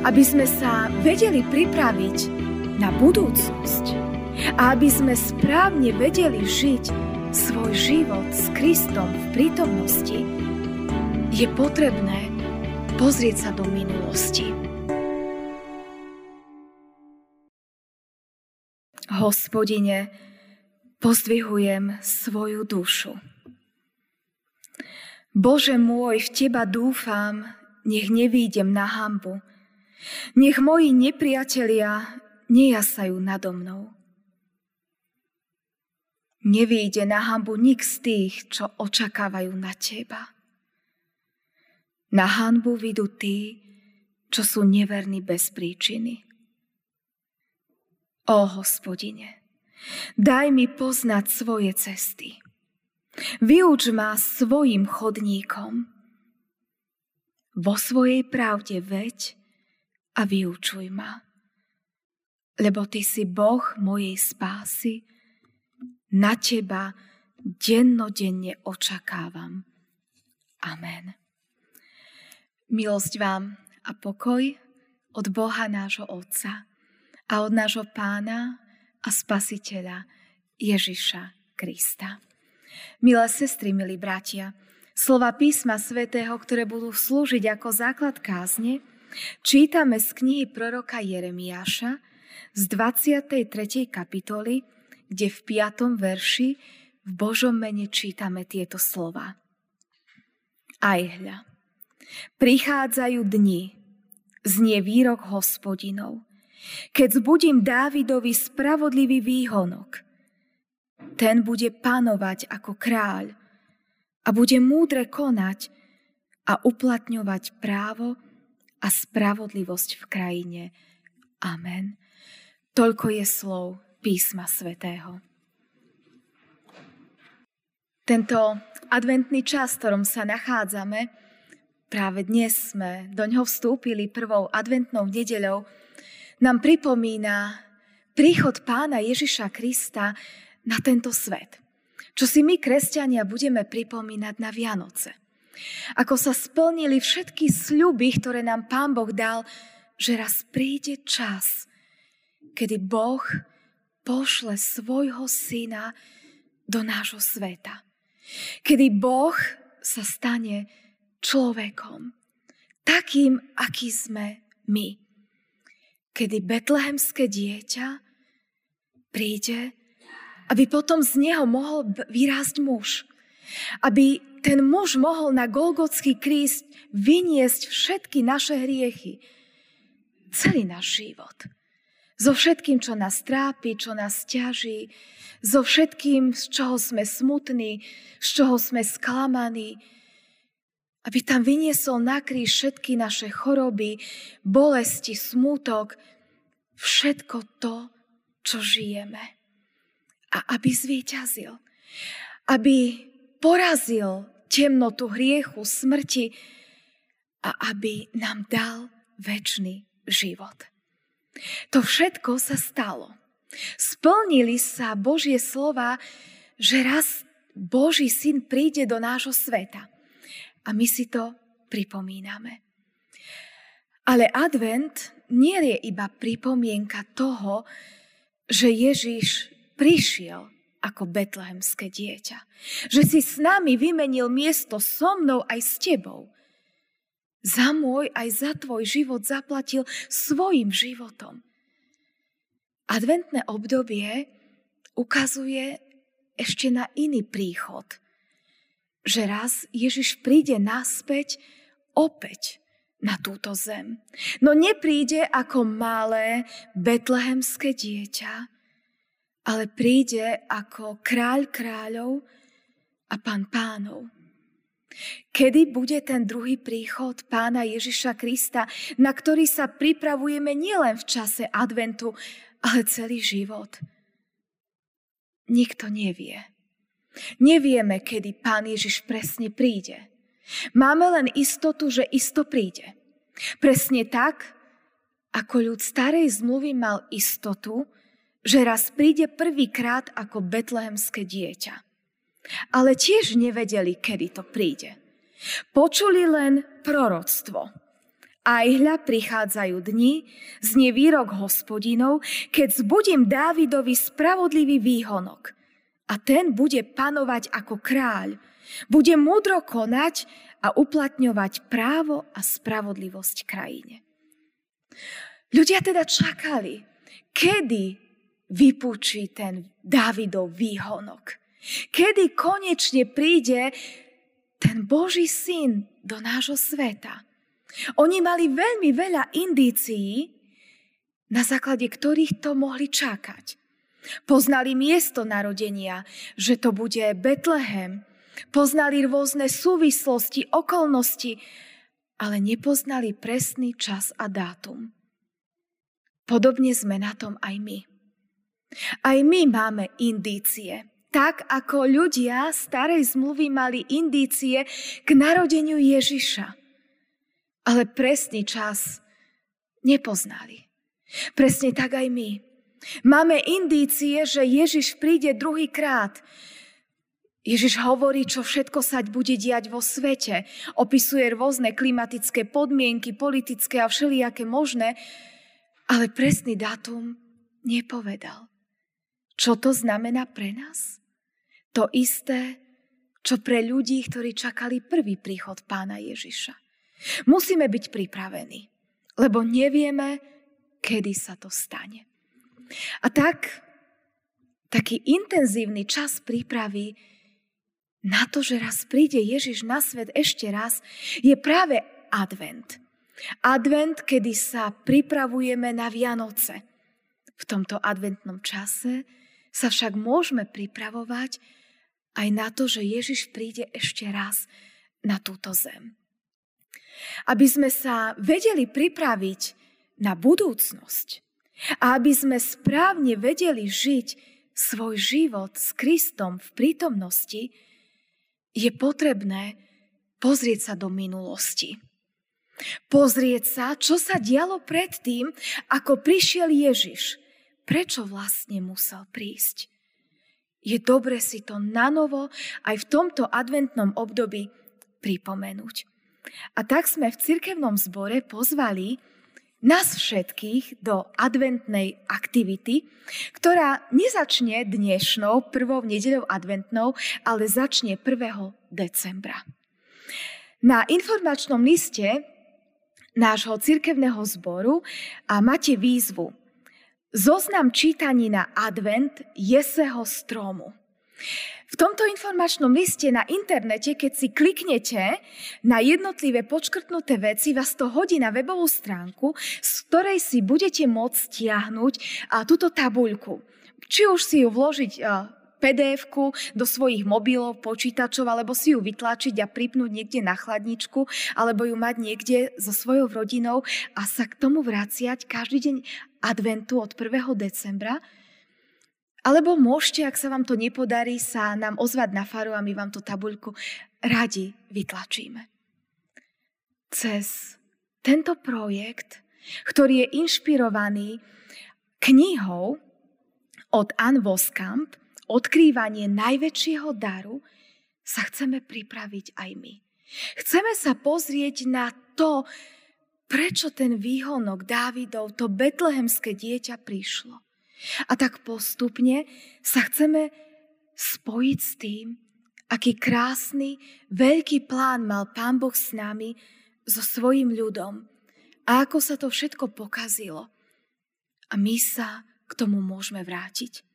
aby sme sa vedeli pripraviť na budúcnosť a aby sme správne vedeli žiť svoj život s Kristom v prítomnosti, je potrebné pozrieť sa do minulosti. Hospodine, pozdvihujem svoju dušu. Bože môj, v Teba dúfam, nech nevídem na hambu. Nech moji nepriatelia nejasajú nado mnou. Nevíde na hambu nik z tých, čo očakávajú na Teba. Na hanbu vidú tí, čo sú neverní bez príčiny. O hospodine, daj mi poznať svoje cesty. Vyuč ma svojim chodníkom. Vo svojej pravde veď a vyučuj ma. Lebo Ty si Boh mojej spásy, na Teba dennodenne očakávam. Amen. Milosť vám a pokoj od Boha nášho Otca a od nášho pána a spasiteľa Ježiša Krista. Milé sestry, milí bratia, slova písma svätého, ktoré budú slúžiť ako základ kázne, čítame z knihy proroka Jeremiáša z 23. kapitoly, kde v 5. verši v Božom mene čítame tieto slova. Aj hľa, prichádzajú dni, znie výrok hospodinov, keď zbudím Dávidovi spravodlivý výhonok, ten bude panovať ako kráľ a bude múdre konať a uplatňovať právo a spravodlivosť v krajine. Amen. Toľko je slov písma svätého. Tento adventný čas, v ktorom sa nachádzame, práve dnes sme do ňoho vstúpili prvou adventnou nedeľou, nám pripomína príchod pána Ježiša Krista na tento svet. Čo si my, kresťania, budeme pripomínať na Vianoce. Ako sa splnili všetky sľuby, ktoré nám Pán Boh dal, že raz príde čas, kedy Boh pošle svojho syna do nášho sveta. Kedy Boh sa stane človekom, takým, aký sme my kedy betlehemské dieťa príde, aby potom z neho mohol vyrásť muž. Aby ten muž mohol na Golgotský kríst vyniesť všetky naše hriechy. Celý náš život. So všetkým, čo nás trápi, čo nás ťaží, so všetkým, z čoho sme smutní, z čoho sme sklamaní, aby tam vyniesol na kríž všetky naše choroby, bolesti, smútok, všetko to, čo žijeme. A aby zvíťazil. Aby porazil temnotu hriechu, smrti a aby nám dal väčší život. To všetko sa stalo. Splnili sa Božie slova, že raz Boží syn príde do nášho sveta. A my si to pripomíname. Ale advent nie je iba pripomienka toho, že Ježiš prišiel ako betlehemské dieťa. Že si s nami vymenil miesto so mnou aj s tebou. Za môj aj za tvoj život zaplatil svojim životom. Adventné obdobie ukazuje ešte na iný príchod – že raz Ježiš príde naspäť opäť na túto zem. No nepríde ako malé betlehemské dieťa, ale príde ako kráľ kráľov a pán pánov. Kedy bude ten druhý príchod pána Ježiša Krista, na ktorý sa pripravujeme nielen v čase adventu, ale celý život? Nikto nevie. Nevieme, kedy Pán Ježiš presne príde. Máme len istotu, že isto príde. Presne tak, ako ľud starej zmluvy mal istotu, že raz príde prvýkrát ako betlehemské dieťa. Ale tiež nevedeli, kedy to príde. Počuli len proroctvo. Aj hľa prichádzajú dni, znie výrok hospodinov, keď zbudím Dávidovi spravodlivý výhonok. A ten bude panovať ako kráľ. Bude múdro konať a uplatňovať právo a spravodlivosť krajine. Ľudia teda čakali, kedy vypúči ten Dávidov výhonok. Kedy konečne príde ten Boží syn do nášho sveta. Oni mali veľmi veľa indícií, na základe ktorých to mohli čakať. Poznali miesto narodenia, že to bude Betlehem. Poznali rôzne súvislosti, okolnosti, ale nepoznali presný čas a dátum. Podobne sme na tom aj my. Aj my máme indície. Tak ako ľudia starej zmluvy mali indície k narodeniu Ježiša ale presný čas nepoznali. Presne tak aj my. Máme indície, že Ježiš príde druhý krát. Ježiš hovorí, čo všetko sa bude diať vo svete. Opisuje rôzne klimatické podmienky, politické a všelijaké možné, ale presný dátum nepovedal. Čo to znamená pre nás? To isté, čo pre ľudí, ktorí čakali prvý príchod pána Ježiša. Musíme byť pripravení, lebo nevieme, kedy sa to stane. A tak, taký intenzívny čas prípravy na to, že raz príde Ježiš na svet ešte raz, je práve advent. Advent, kedy sa pripravujeme na Vianoce. V tomto adventnom čase sa však môžeme pripravovať aj na to, že Ježiš príde ešte raz na túto zem. Aby sme sa vedeli pripraviť na budúcnosť a aby sme správne vedeli žiť svoj život s Kristom v prítomnosti, je potrebné pozrieť sa do minulosti. Pozrieť sa, čo sa dialo predtým, ako prišiel Ježiš. Prečo vlastne musel prísť? Je dobre si to nanovo aj v tomto adventnom období pripomenúť. A tak sme v cirkevnom zbore pozvali nás všetkých do adventnej aktivity, ktorá nezačne dnešnou prvou nedeľou adventnou, ale začne 1. decembra. Na informačnom liste nášho cirkevného zboru a máte výzvu Zoznam čítaní na advent Jeseho stromu. V tomto informačnom liste na internete, keď si kliknete na jednotlivé počkrtnuté veci, vás to hodí na webovú stránku, z ktorej si budete môcť stiahnuť túto tabuľku. Či už si ju vložiť pdf do svojich mobilov, počítačov, alebo si ju vytlačiť a pripnúť niekde na chladničku, alebo ju mať niekde so svojou rodinou a sa k tomu vraciať každý deň adventu od 1. decembra, alebo môžete, ak sa vám to nepodarí, sa nám ozvať na faru a my vám tú tabuľku radi vytlačíme. Cez tento projekt, ktorý je inšpirovaný knihou od Anne Voskamp, Odkrývanie najväčšieho daru, sa chceme pripraviť aj my. Chceme sa pozrieť na to, prečo ten výhonok Dávidov, to betlehemské dieťa prišlo. A tak postupne sa chceme spojiť s tým, aký krásny, veľký plán mal Pán Boh s nami, so svojim ľudom a ako sa to všetko pokazilo. A my sa k tomu môžeme vrátiť.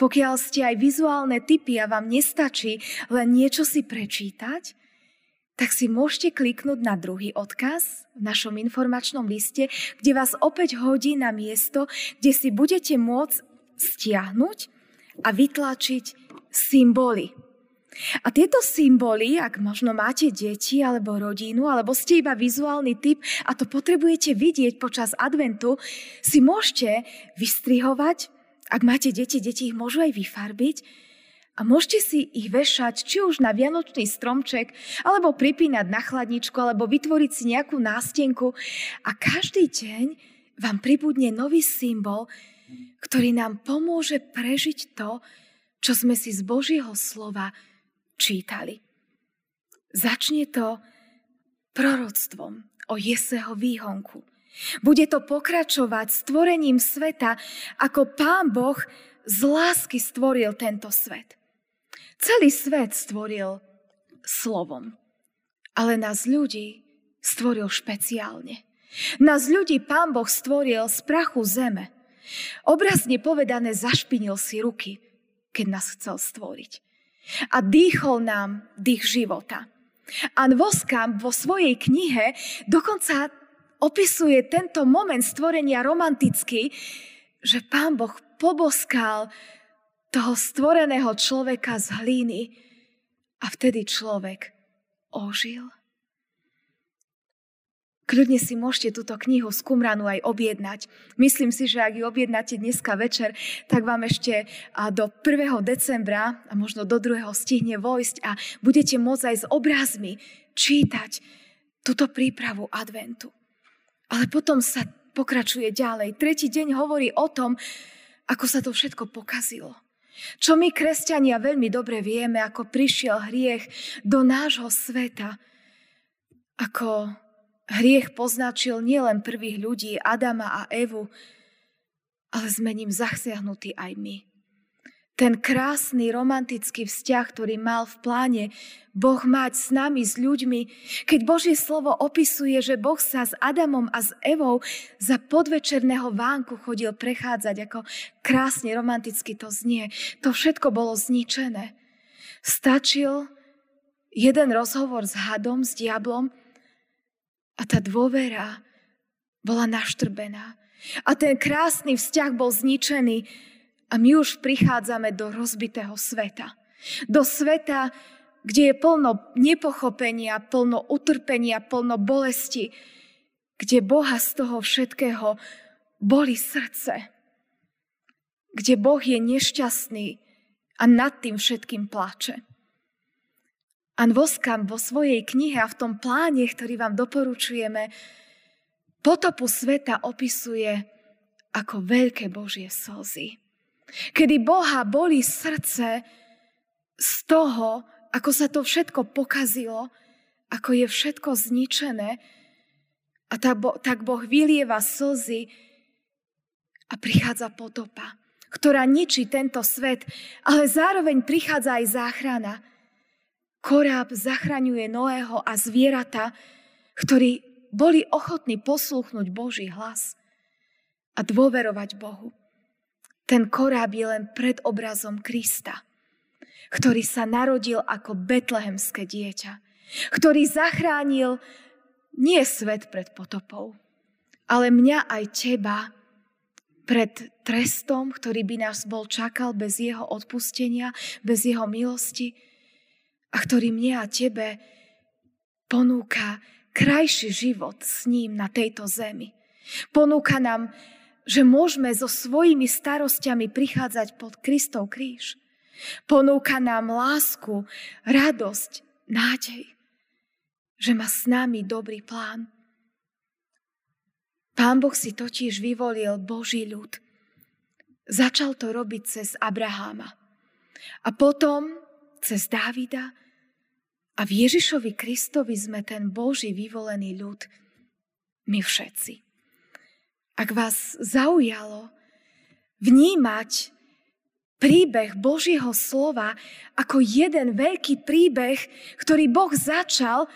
Pokiaľ ste aj vizuálne typy a vám nestačí len niečo si prečítať, tak si môžete kliknúť na druhý odkaz v našom informačnom liste, kde vás opäť hodí na miesto, kde si budete môcť stiahnuť a vytlačiť symboly. A tieto symboly, ak možno máte deti alebo rodinu, alebo ste iba vizuálny typ a to potrebujete vidieť počas adventu, si môžete vystrihovať. Ak máte deti, deti ich môžu aj vyfarbiť a môžete si ich vešať či už na vianočný stromček, alebo pripínať na chladničku, alebo vytvoriť si nejakú nástenku. A každý deň vám pribudne nový symbol, ktorý nám pomôže prežiť to, čo sme si z Božieho slova čítali. Začne to proroctvom o Jeseho výhonku. Bude to pokračovať stvorením sveta, ako Pán Boh z lásky stvoril tento svet. Celý svet stvoril slovom, ale nás ľudí stvoril špeciálne. Nás ľudí Pán Boh stvoril z prachu zeme. Obrazne povedané zašpinil si ruky, keď nás chcel stvoriť. A dýchol nám dých života. A Voskam vo svojej knihe dokonca opisuje tento moment stvorenia romanticky, že pán Boh poboskal toho stvoreného človeka z hlíny a vtedy človek ožil. Kľudne si môžete túto knihu z Kumranu aj objednať. Myslím si, že ak ju objednáte dneska večer, tak vám ešte do 1. decembra a možno do 2. stihne vojsť a budete môcť aj s obrazmi čítať túto prípravu adventu. Ale potom sa pokračuje ďalej. Tretí deň hovorí o tom, ako sa to všetko pokazilo. Čo my, kresťania, veľmi dobre vieme, ako prišiel hriech do nášho sveta, ako Hriech poznačil nielen prvých ľudí, Adama a Evu, ale sme ním zasiahnutí aj my. Ten krásny romantický vzťah, ktorý mal v pláne Boh mať s nami, s ľuďmi, keď Božie slovo opisuje, že Boh sa s Adamom a s Evou za podvečerného vánku chodil prechádzať, ako krásne romanticky to znie, to všetko bolo zničené. Stačil jeden rozhovor s hadom, s diablom a tá dôvera bola naštrbená. A ten krásny vzťah bol zničený. A my už prichádzame do rozbitého sveta. Do sveta, kde je plno nepochopenia, plno utrpenia, plno bolesti. Kde Boha z toho všetkého boli srdce. Kde Boh je nešťastný a nad tým všetkým plače. An Voskam vo svojej knihe a v tom pláne, ktorý vám doporučujeme, potopu sveta opisuje ako veľké Božie slzy. Kedy Boha boli srdce z toho, ako sa to všetko pokazilo, ako je všetko zničené a tak Boh vylieva slzy a prichádza potopa, ktorá ničí tento svet, ale zároveň prichádza aj záchrana koráb zachraňuje Noého a zvieratá, ktorí boli ochotní poslúchnuť Boží hlas a dôverovať Bohu. Ten koráb je len pred obrazom Krista, ktorý sa narodil ako betlehemské dieťa, ktorý zachránil nie svet pred potopou, ale mňa aj teba pred trestom, ktorý by nás bol čakal bez jeho odpustenia, bez jeho milosti, a ktorý mne a tebe ponúka krajší život s ním na tejto zemi. Ponúka nám, že môžeme so svojimi starostiami prichádzať pod Kristov kríž. Ponúka nám lásku, radosť, nádej, že má s nami dobrý plán. Pán Boh si totiž vyvolil Boží ľud. Začal to robiť cez Abraháma. A potom cez Dávida a v Ježišovi Kristovi sme ten Boží vyvolený ľud, my všetci. Ak vás zaujalo vnímať príbeh Božieho slova ako jeden veľký príbeh, ktorý Boh začal,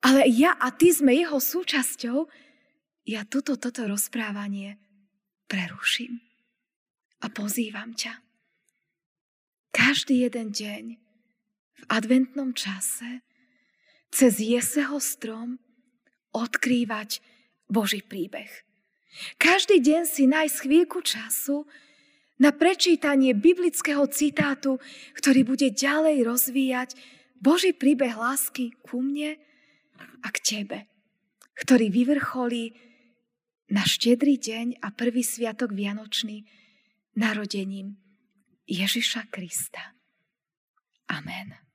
ale ja a ty sme jeho súčasťou, ja toto, toto rozprávanie preruším a pozývam ťa. Každý jeden deň v adventnom čase cez jeseho strom odkrývať Boží príbeh. Každý deň si nájsť chvíľku času na prečítanie biblického citátu, ktorý bude ďalej rozvíjať Boží príbeh lásky ku mne a k tebe, ktorý vyvrcholí na štedrý deň a prvý sviatok Vianočný narodením Ježiša Krista. Amen.